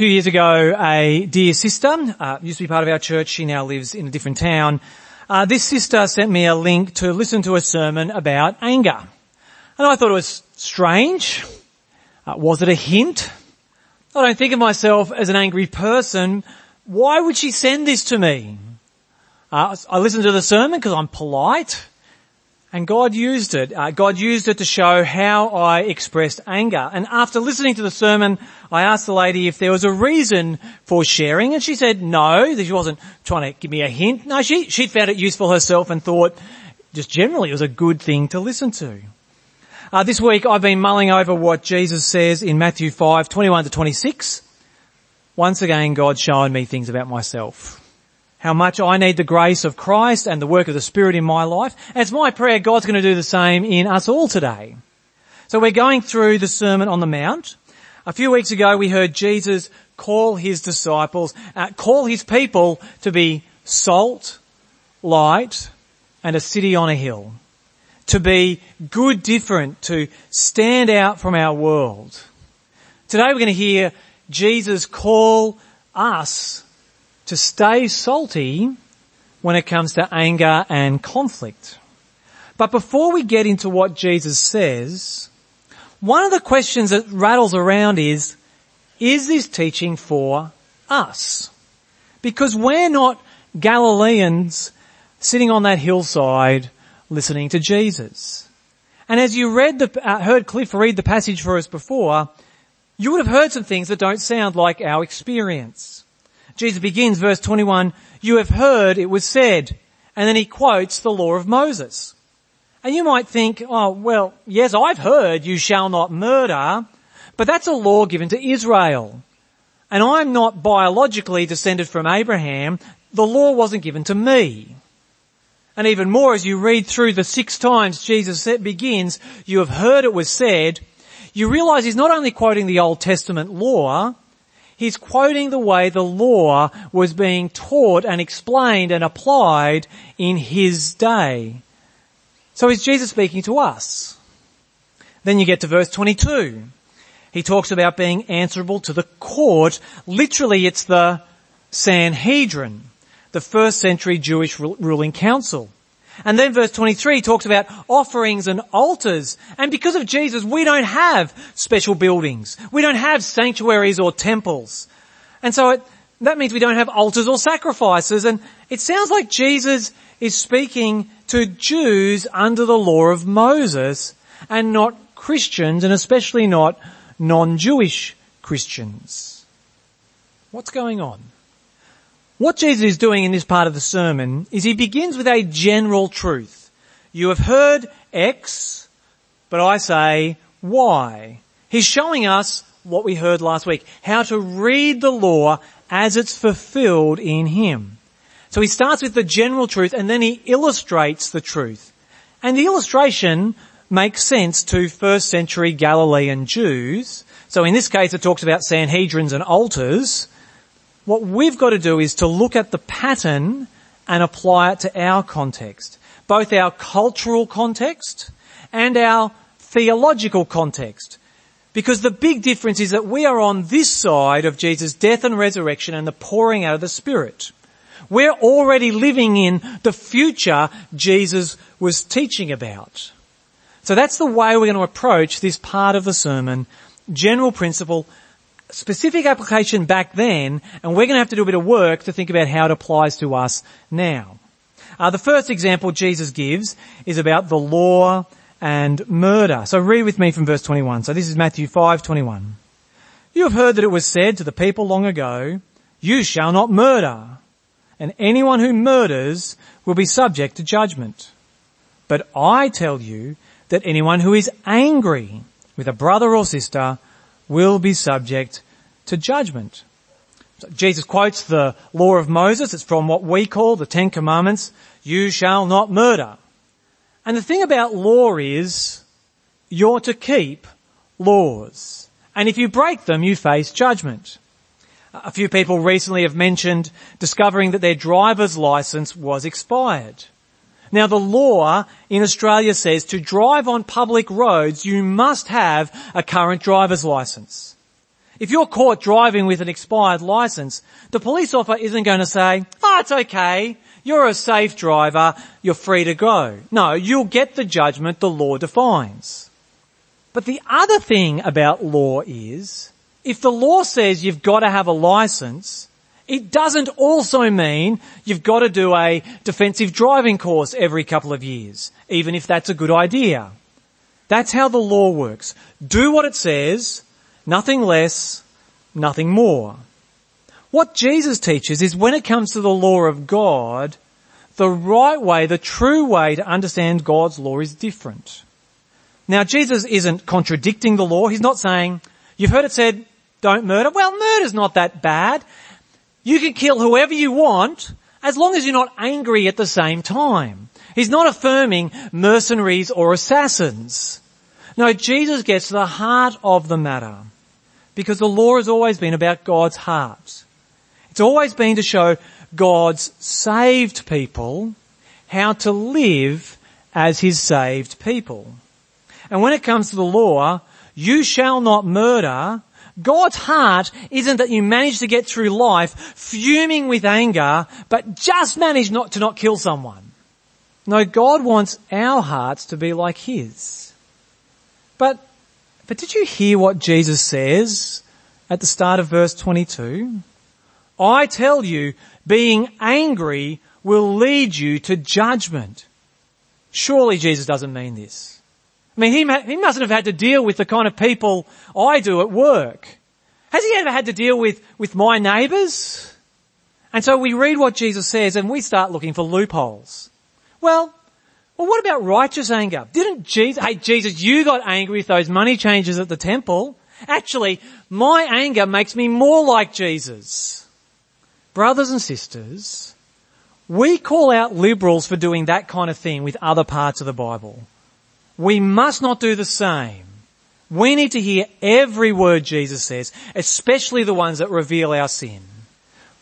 few years ago, a dear sister, uh, used to be part of our church, she now lives in a different town. Uh, this sister sent me a link to listen to a sermon about anger. And I thought it was strange. Uh, was it a hint? I don't think of myself as an angry person. Why would she send this to me? Uh, I listened to the sermon because I'm polite. And God used it. Uh, God used it to show how I expressed anger. And after listening to the sermon, I asked the lady if there was a reason for sharing, and she said no. She wasn't trying to give me a hint. No, she she found it useful herself and thought, just generally, it was a good thing to listen to. Uh, this week, I've been mulling over what Jesus says in Matthew five twenty-one to twenty-six. Once again, God's showing me things about myself how much I need the grace of Christ and the work of the Spirit in my life. And it's my prayer God's going to do the same in us all today. So we're going through the Sermon on the Mount. A few weeks ago we heard Jesus call his disciples, uh, call his people to be salt, light, and a city on a hill. To be good different, to stand out from our world. Today we're going to hear Jesus call us to stay salty when it comes to anger and conflict. But before we get into what Jesus says, one of the questions that rattles around is, is this teaching for us? Because we're not Galileans sitting on that hillside listening to Jesus. And as you read the, uh, heard Cliff read the passage for us before, you would have heard some things that don't sound like our experience. Jesus begins verse 21, you have heard it was said, and then he quotes the law of Moses. And you might think, oh, well, yes, I've heard you shall not murder, but that's a law given to Israel. And I'm not biologically descended from Abraham. The law wasn't given to me. And even more, as you read through the six times Jesus begins, you have heard it was said, you realize he's not only quoting the Old Testament law, he's quoting the way the law was being taught and explained and applied in his day. So is Jesus speaking to us? Then you get to verse 22. He talks about being answerable to the court. Literally it's the Sanhedrin, the first century Jewish ruling council. And then verse 23 talks about offerings and altars. And because of Jesus, we don't have special buildings. We don't have sanctuaries or temples. And so it, that means we don't have altars or sacrifices. And it sounds like Jesus is speaking to Jews under the law of Moses and not Christians and especially not non-Jewish Christians. What's going on? What Jesus is doing in this part of the sermon is he begins with a general truth. You have heard X, but I say Y. He's showing us what we heard last week, how to read the law as it's fulfilled in Him. So he starts with the general truth and then he illustrates the truth. And the illustration makes sense to first century Galilean Jews. So in this case it talks about Sanhedrins and altars. What we've got to do is to look at the pattern and apply it to our context. Both our cultural context and our theological context. Because the big difference is that we are on this side of Jesus' death and resurrection and the pouring out of the Spirit. We're already living in the future Jesus was teaching about. So that's the way we're going to approach this part of the sermon. General principle, specific application back then, and we're going to have to do a bit of work to think about how it applies to us now. Uh, the first example Jesus gives is about the law and murder. So read with me from verse 21. So this is Matthew 5:21. You have heard that it was said to the people long ago, you shall not murder, and anyone who murders will be subject to judgment. But I tell you that anyone who is angry with a brother or sister will be subject to judgment. Jesus quotes the law of Moses. It's from what we call the Ten Commandments. You shall not murder. And the thing about law is you're to keep laws. And if you break them, you face judgment. A few people recently have mentioned discovering that their driver's license was expired. Now the law in Australia says to drive on public roads you must have a current driver's license. If you're caught driving with an expired license, the police officer isn't going to say, oh, it's okay. You're a safe driver. You're free to go. No, you'll get the judgment the law defines. But the other thing about law is, if the law says you've got to have a license, it doesn't also mean you've got to do a defensive driving course every couple of years, even if that's a good idea. That's how the law works. Do what it says, Nothing less, nothing more. What Jesus teaches is when it comes to the law of God, the right way, the true way to understand God's law is different. Now Jesus isn't contradicting the law. He's not saying, you've heard it said, don't murder. Well, murder's not that bad. You can kill whoever you want as long as you're not angry at the same time. He's not affirming mercenaries or assassins. No, Jesus gets to the heart of the matter because the law has always been about God's heart. It's always been to show God's saved people how to live as his saved people. And when it comes to the law, you shall not murder, God's heart isn't that you manage to get through life fuming with anger, but just manage not to not kill someone. No, God wants our hearts to be like His. But but did you hear what Jesus says at the start of verse 22? I tell you, being angry will lead you to judgment. Surely Jesus doesn't mean this. I mean, he, he mustn't have had to deal with the kind of people I do at work. Has he ever had to deal with, with my neighbours? And so we read what Jesus says and we start looking for loopholes. Well, well, what about righteous anger? Didn't Jesus, hey Jesus, you got angry with those money changers at the temple. Actually, my anger makes me more like Jesus. Brothers and sisters, we call out liberals for doing that kind of thing with other parts of the Bible. We must not do the same. We need to hear every word Jesus says, especially the ones that reveal our sin.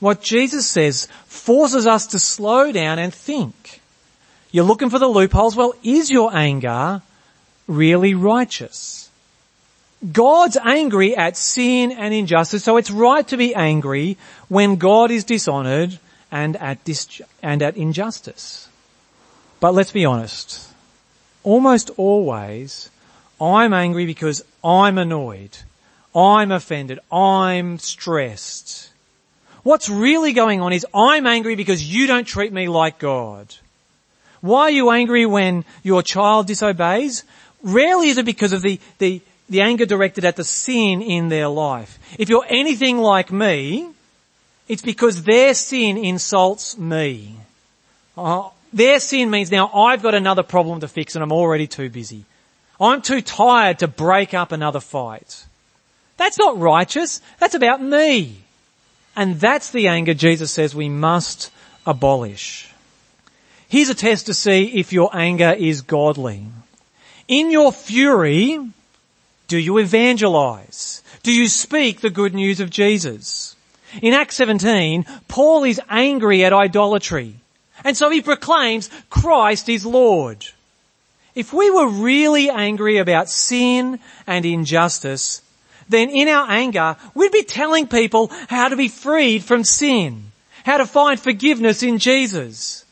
What Jesus says forces us to slow down and think. You're looking for the loopholes. Well, is your anger really righteous? God's angry at sin and injustice, so it's right to be angry when God is dishonored and at, dis- and at injustice. But let's be honest. Almost always, I'm angry because I'm annoyed. I'm offended. I'm stressed. What's really going on is I'm angry because you don't treat me like God. Why are you angry when your child disobeys? Rarely is it because of the, the, the anger directed at the sin in their life. If you're anything like me, it's because their sin insults me. Uh, their sin means now I've got another problem to fix and I'm already too busy. I'm too tired to break up another fight. That's not righteous. That's about me. And that's the anger Jesus says we must abolish. Here's a test to see if your anger is godly. In your fury, do you evangelize? Do you speak the good news of Jesus? In Acts 17, Paul is angry at idolatry. And so he proclaims Christ is Lord. If we were really angry about sin and injustice, then in our anger, we'd be telling people how to be freed from sin, how to find forgiveness in Jesus.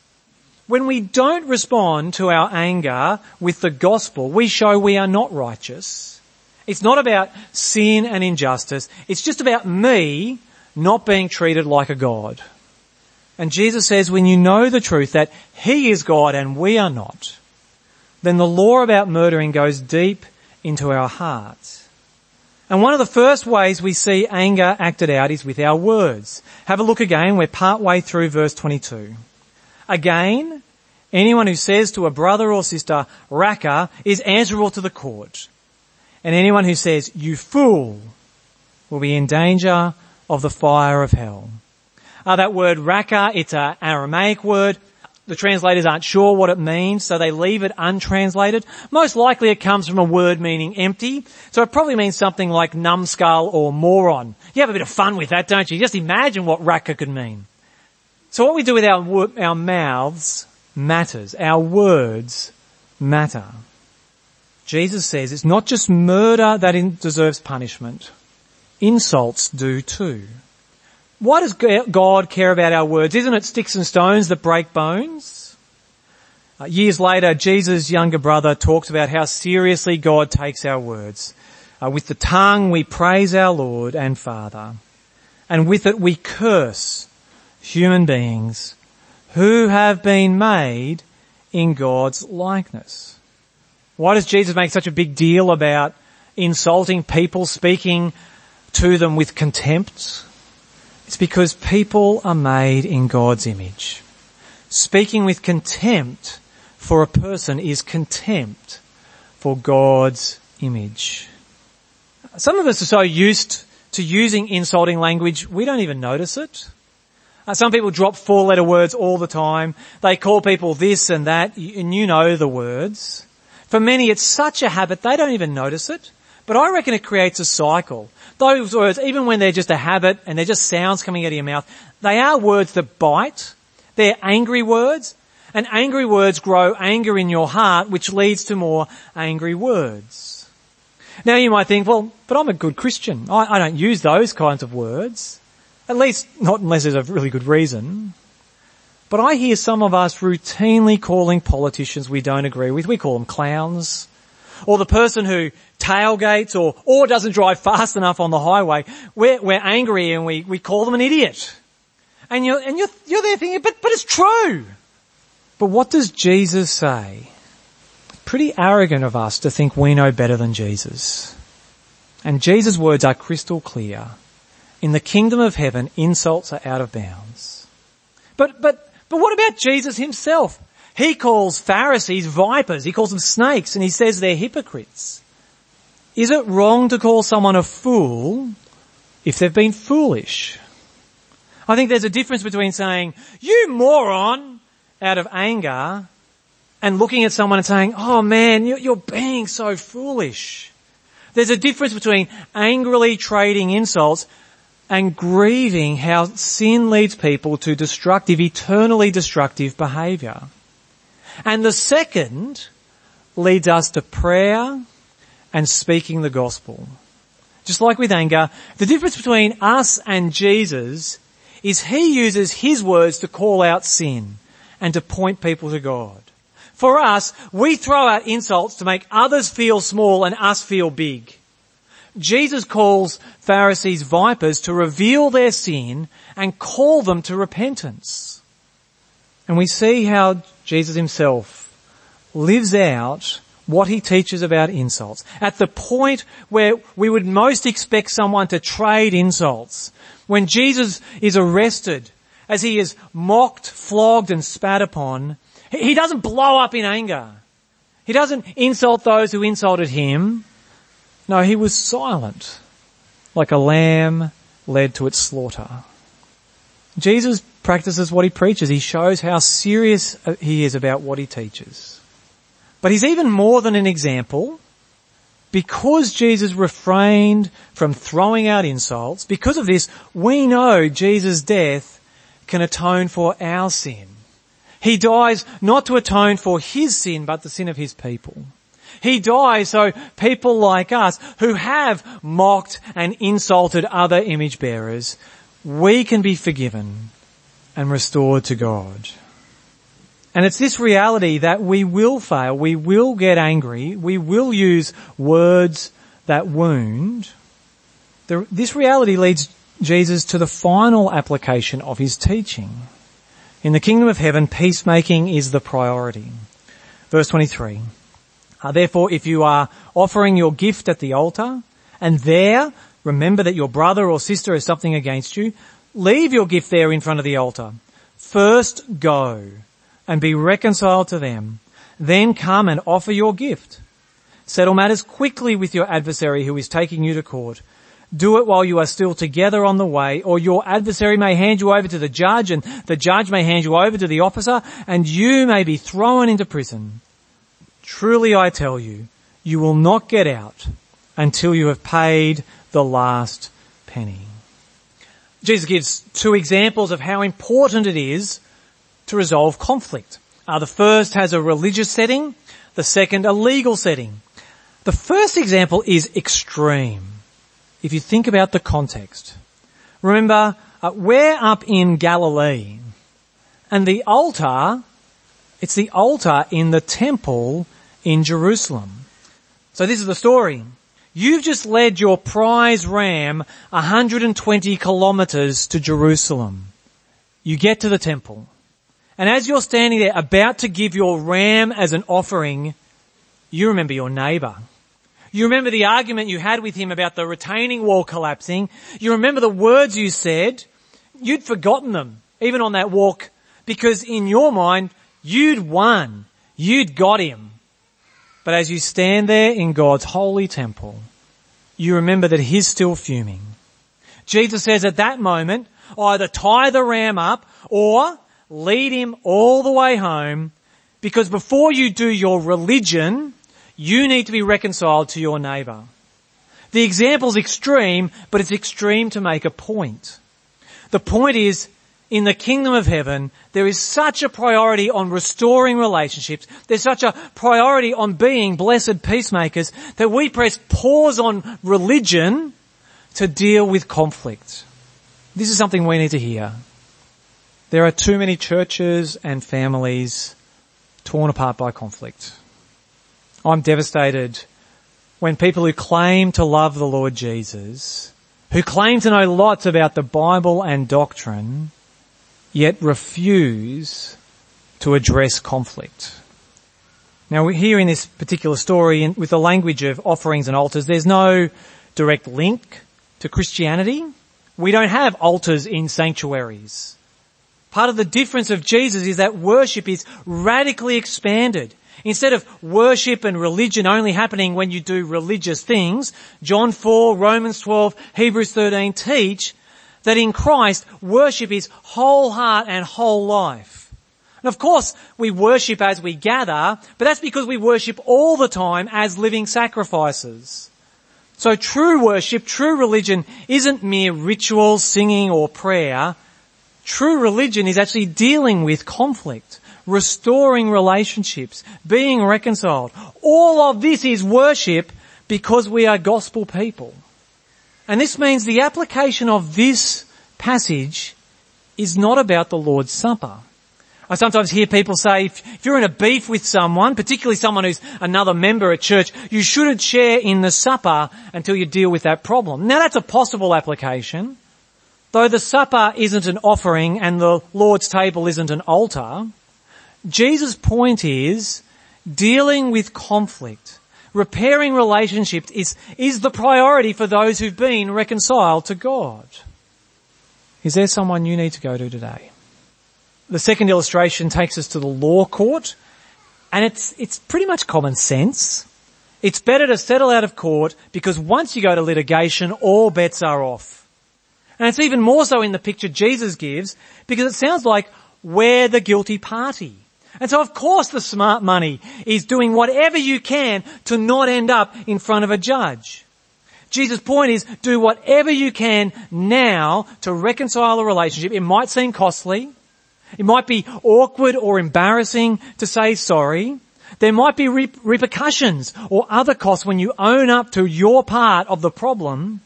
When we don't respond to our anger with the gospel, we show we are not righteous. It's not about sin and injustice. It's just about me not being treated like a God. And Jesus says when you know the truth that He is God and we are not, then the law about murdering goes deep into our hearts. And one of the first ways we see anger acted out is with our words. Have a look again. We're part way through verse 22. Again, anyone who says to a brother or sister, Raca, is answerable to the court. And anyone who says, you fool, will be in danger of the fire of hell. Uh, that word Raca, it's an Aramaic word. The translators aren't sure what it means, so they leave it untranslated. Most likely it comes from a word meaning empty, so it probably means something like numbskull or moron. You have a bit of fun with that, don't you? Just imagine what Raca could mean. So what we do with our, our mouths matters. Our words matter. Jesus says it's not just murder that deserves punishment. insults do too. Why does God care about our words? Isn't it sticks and stones that break bones? Uh, years later, Jesus' younger brother talks about how seriously God takes our words. Uh, with the tongue we praise our Lord and Father, and with it we curse human beings who have been made in God's likeness. Why does Jesus make such a big deal about insulting people, speaking to them with contempt? It's because people are made in God's image. Speaking with contempt for a person is contempt for God's image. Some of us are so used to using insulting language, we don't even notice it. Uh, some people drop four letter words all the time. They call people this and that, and you know the words. For many, it's such a habit, they don't even notice it. But I reckon it creates a cycle. Those words, even when they're just a habit and they're just sounds coming out of your mouth, they are words that bite. They're angry words. And angry words grow anger in your heart, which leads to more angry words. Now you might think, well, but I'm a good Christian. I, I don't use those kinds of words. At least not unless there's a really good reason. But I hear some of us routinely calling politicians we don't agree with, we call them clowns. Or the person who tailgates or, or doesn't drive fast enough on the highway, we're, we're angry and we, we call them an idiot. And you're, and you're, you're there thinking, but, but it's true. But what does Jesus say? Pretty arrogant of us to think we know better than Jesus. And Jesus' words are crystal clear. In the kingdom of heaven, insults are out of bounds. But, but, but what about Jesus himself? He calls Pharisees vipers, he calls them snakes, and he says they're hypocrites. Is it wrong to call someone a fool if they've been foolish? I think there's a difference between saying, you moron, out of anger, and looking at someone and saying, oh man, you're being so foolish. There's a difference between angrily trading insults and grieving how sin leads people to destructive, eternally destructive behaviour. And the second leads us to prayer and speaking the gospel. Just like with anger, the difference between us and Jesus is he uses his words to call out sin and to point people to God. For us, we throw out insults to make others feel small and us feel big. Jesus calls Pharisees vipers to reveal their sin and call them to repentance. And we see how Jesus himself lives out what he teaches about insults. At the point where we would most expect someone to trade insults, when Jesus is arrested, as he is mocked, flogged and spat upon, he doesn't blow up in anger. He doesn't insult those who insulted him. No, he was silent, like a lamb led to its slaughter. Jesus practices what he preaches. He shows how serious uh, he is about what he teaches. But he's even more than an example. Because Jesus refrained from throwing out insults, because of this, we know Jesus' death can atone for our sin. He dies not to atone for his sin, but the sin of his people. He dies so people like us who have mocked and insulted other image bearers, we can be forgiven and restored to God. And it's this reality that we will fail, we will get angry, we will use words that wound. this reality leads Jesus to the final application of his teaching. In the kingdom of heaven, peacemaking is the priority. Verse 23. Uh, therefore, if you are offering your gift at the altar, and there remember that your brother or sister has something against you, leave your gift there in front of the altar. First go and be reconciled to them. Then come and offer your gift. Settle matters quickly with your adversary who is taking you to court. Do it while you are still together on the way, or your adversary may hand you over to the judge, and the judge may hand you over to the officer, and you may be thrown into prison. Truly I tell you, you will not get out until you have paid the last penny. Jesus gives two examples of how important it is to resolve conflict. Uh, the first has a religious setting, the second a legal setting. The first example is extreme. if you think about the context. Remember, uh, we're up in Galilee and the altar, it's the altar in the temple in Jerusalem. So this is the story. You've just led your prize ram 120 kilometers to Jerusalem. You get to the temple. And as you're standing there about to give your ram as an offering, you remember your neighbor. You remember the argument you had with him about the retaining wall collapsing. You remember the words you said. You'd forgotten them, even on that walk, because in your mind, you'd won. You'd got him. But as you stand there in God's holy temple, you remember that he's still fuming. Jesus says at that moment, either tie the ram up or lead him all the way home because before you do your religion, you need to be reconciled to your neighbour. The example's extreme, but it's extreme to make a point. The point is, in the kingdom of heaven, there is such a priority on restoring relationships. There's such a priority on being blessed peacemakers that we press pause on religion to deal with conflict. This is something we need to hear. There are too many churches and families torn apart by conflict. I'm devastated when people who claim to love the Lord Jesus, who claim to know lots about the Bible and doctrine, yet refuse to address conflict. Now here in this particular story, with the language of offerings and altars, there's no direct link to Christianity. We don't have altars in sanctuaries. Part of the difference of Jesus is that worship is radically expanded. Instead of worship and religion only happening when you do religious things, John 4, Romans 12, Hebrews 13 teach that in Christ worship is whole heart and whole life. And of course we worship as we gather, but that's because we worship all the time as living sacrifices. So true worship, true religion isn't mere ritual, singing or prayer. True religion is actually dealing with conflict, restoring relationships, being reconciled. All of this is worship because we are gospel people. And this means the application of this passage is not about the Lord's Supper. I sometimes hear people say, if you're in a beef with someone, particularly someone who's another member at church, you shouldn't share in the supper until you deal with that problem. Now that's a possible application. Though the supper isn't an offering and the Lord's table isn't an altar, Jesus' point is dealing with conflict, repairing relationships is, is the priority for those who've been reconciled to God. Is there someone you need to go to today? The second illustration takes us to the law court and it's, it's pretty much common sense. It's better to settle out of court because once you go to litigation, all bets are off. And it's even more so in the picture Jesus gives because it sounds like we're the guilty party. And so of course the smart money is doing whatever you can to not end up in front of a judge. Jesus' point is do whatever you can now to reconcile a relationship. It might seem costly. It might be awkward or embarrassing to say sorry. There might be repercussions or other costs when you own up to your part of the problem.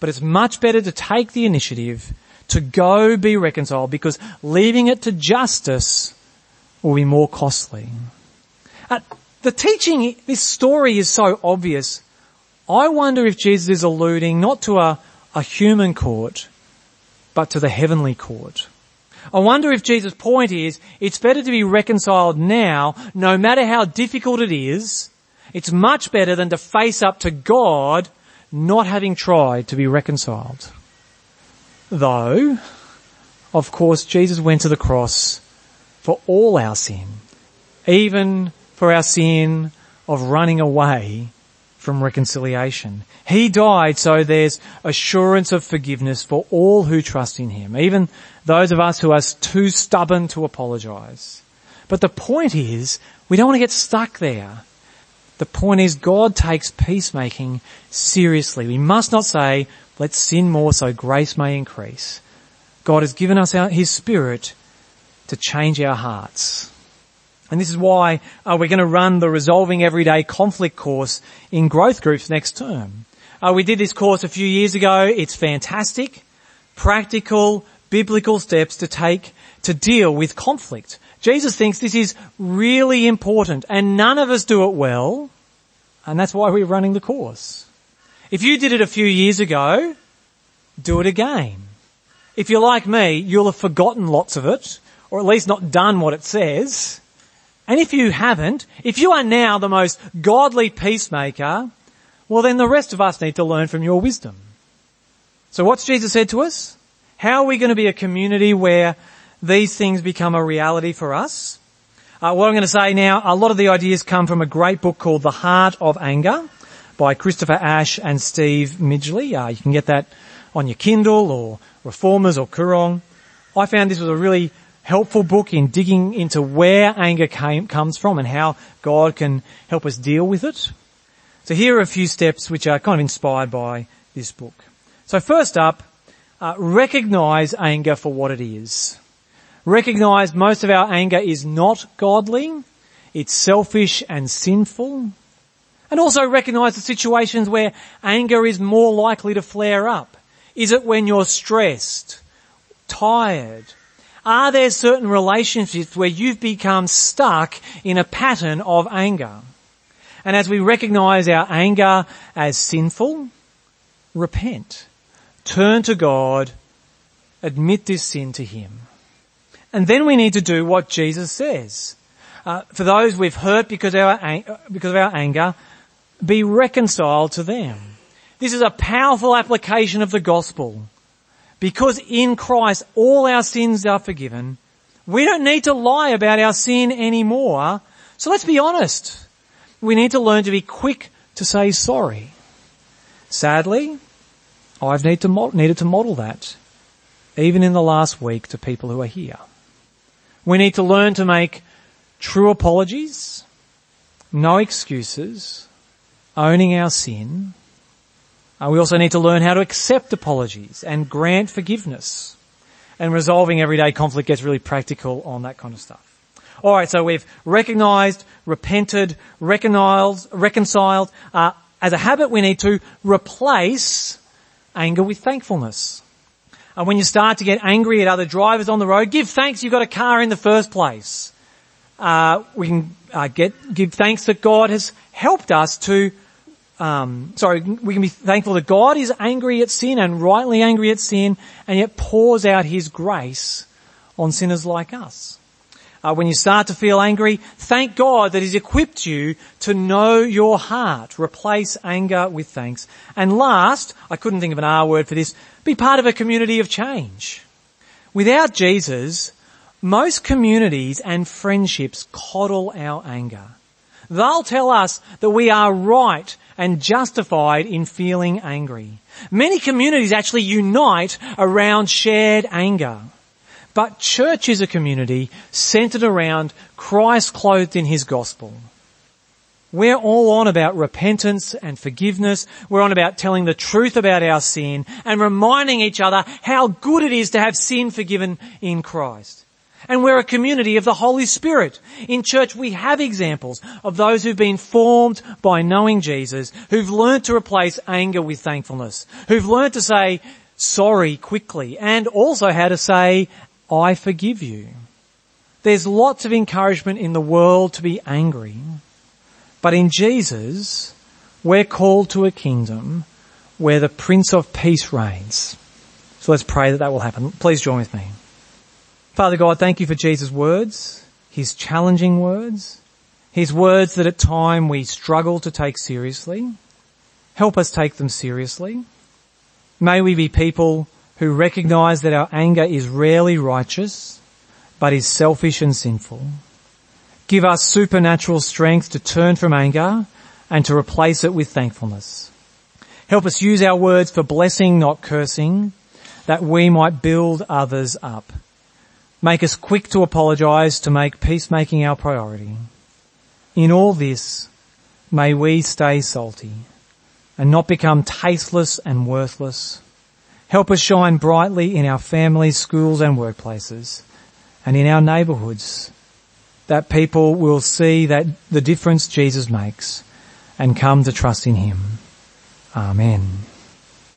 But it's much better to take the initiative to go be reconciled because leaving it to justice will be more costly. Uh, the teaching, this story is so obvious. I wonder if Jesus is alluding not to a, a human court, but to the heavenly court. I wonder if Jesus' point is, it's better to be reconciled now, no matter how difficult it is. It's much better than to face up to God not having tried to be reconciled. Though, of course, Jesus went to the cross for all our sin, even for our sin of running away from reconciliation. He died so there's assurance of forgiveness for all who trust in Him, even those of us who are too stubborn to apologize. But the point is, we don't want to get stuck there. The point is God takes peacemaking seriously. We must not say, let's sin more so grace may increase. God has given us our, His Spirit to change our hearts. And this is why uh, we're going to run the Resolving Everyday Conflict course in growth groups next term. Uh, we did this course a few years ago. It's fantastic. Practical, biblical steps to take to deal with conflict. Jesus thinks this is really important and none of us do it well. And that's why we're running the course. If you did it a few years ago, do it again. If you're like me, you'll have forgotten lots of it, or at least not done what it says. And if you haven't, if you are now the most godly peacemaker, well then the rest of us need to learn from your wisdom. So what's Jesus said to us? How are we going to be a community where these things become a reality for us? Uh, what I'm going to say now, a lot of the ideas come from a great book called The Heart of Anger by Christopher Ash and Steve Midgley. Uh, you can get that on your Kindle or Reformers or Koorong. I found this was a really helpful book in digging into where anger came, comes from and how God can help us deal with it. So here are a few steps which are kind of inspired by this book. So first up, uh, recognize anger for what it is. Recognize most of our anger is not godly. It's selfish and sinful. And also recognize the situations where anger is more likely to flare up. Is it when you're stressed? Tired? Are there certain relationships where you've become stuck in a pattern of anger? And as we recognize our anger as sinful, repent. Turn to God. Admit this sin to Him. And then we need to do what Jesus says. Uh, for those we've hurt because of, our, because of our anger, be reconciled to them. This is a powerful application of the gospel. Because in Christ all our sins are forgiven, we don't need to lie about our sin anymore. So let's be honest. We need to learn to be quick to say sorry. Sadly, I've need to, needed to model that, even in the last week to people who are here. We need to learn to make true apologies, no excuses, owning our sin, uh, we also need to learn how to accept apologies and grant forgiveness. And resolving everyday conflict gets really practical on that kind of stuff. Alright, so we've recognized, repented, reconciled, reconciled. Uh, as a habit, we need to replace anger with thankfulness. And when you start to get angry at other drivers on the road, give thanks you've got a car in the first place. Uh, we can uh, get give thanks that God has helped us to um, sorry, we can be thankful that God is angry at sin and rightly angry at sin and yet pours out His grace on sinners like us. Uh, when you start to feel angry, thank God that He's equipped you to know your heart. Replace anger with thanks. And last, I couldn't think of an R word for this, be part of a community of change. Without Jesus, most communities and friendships coddle our anger. They'll tell us that we are right and justified in feeling angry. Many communities actually unite around shared anger. But church is a community centered around Christ clothed in his gospel. We're all on about repentance and forgiveness. We're on about telling the truth about our sin and reminding each other how good it is to have sin forgiven in Christ. And we're a community of the Holy Spirit. In church we have examples of those who've been formed by knowing Jesus, who've learned to replace anger with thankfulness, who've learned to say sorry quickly, and also how to say, I forgive you. There's lots of encouragement in the world to be angry, but in Jesus, we're called to a kingdom where the Prince of Peace reigns. So let's pray that that will happen. Please join with me. Father God, thank you for Jesus' words, his challenging words, his words that at time we struggle to take seriously. Help us take them seriously. May we be people who recognize that our anger is rarely righteous, but is selfish and sinful. Give us supernatural strength to turn from anger and to replace it with thankfulness. Help us use our words for blessing, not cursing, that we might build others up. Make us quick to apologise to make peacemaking our priority. In all this, may we stay salty and not become tasteless and worthless. Help us shine brightly in our families, schools and workplaces and in our neighbourhoods that people will see that the difference Jesus makes and come to trust in Him. Amen.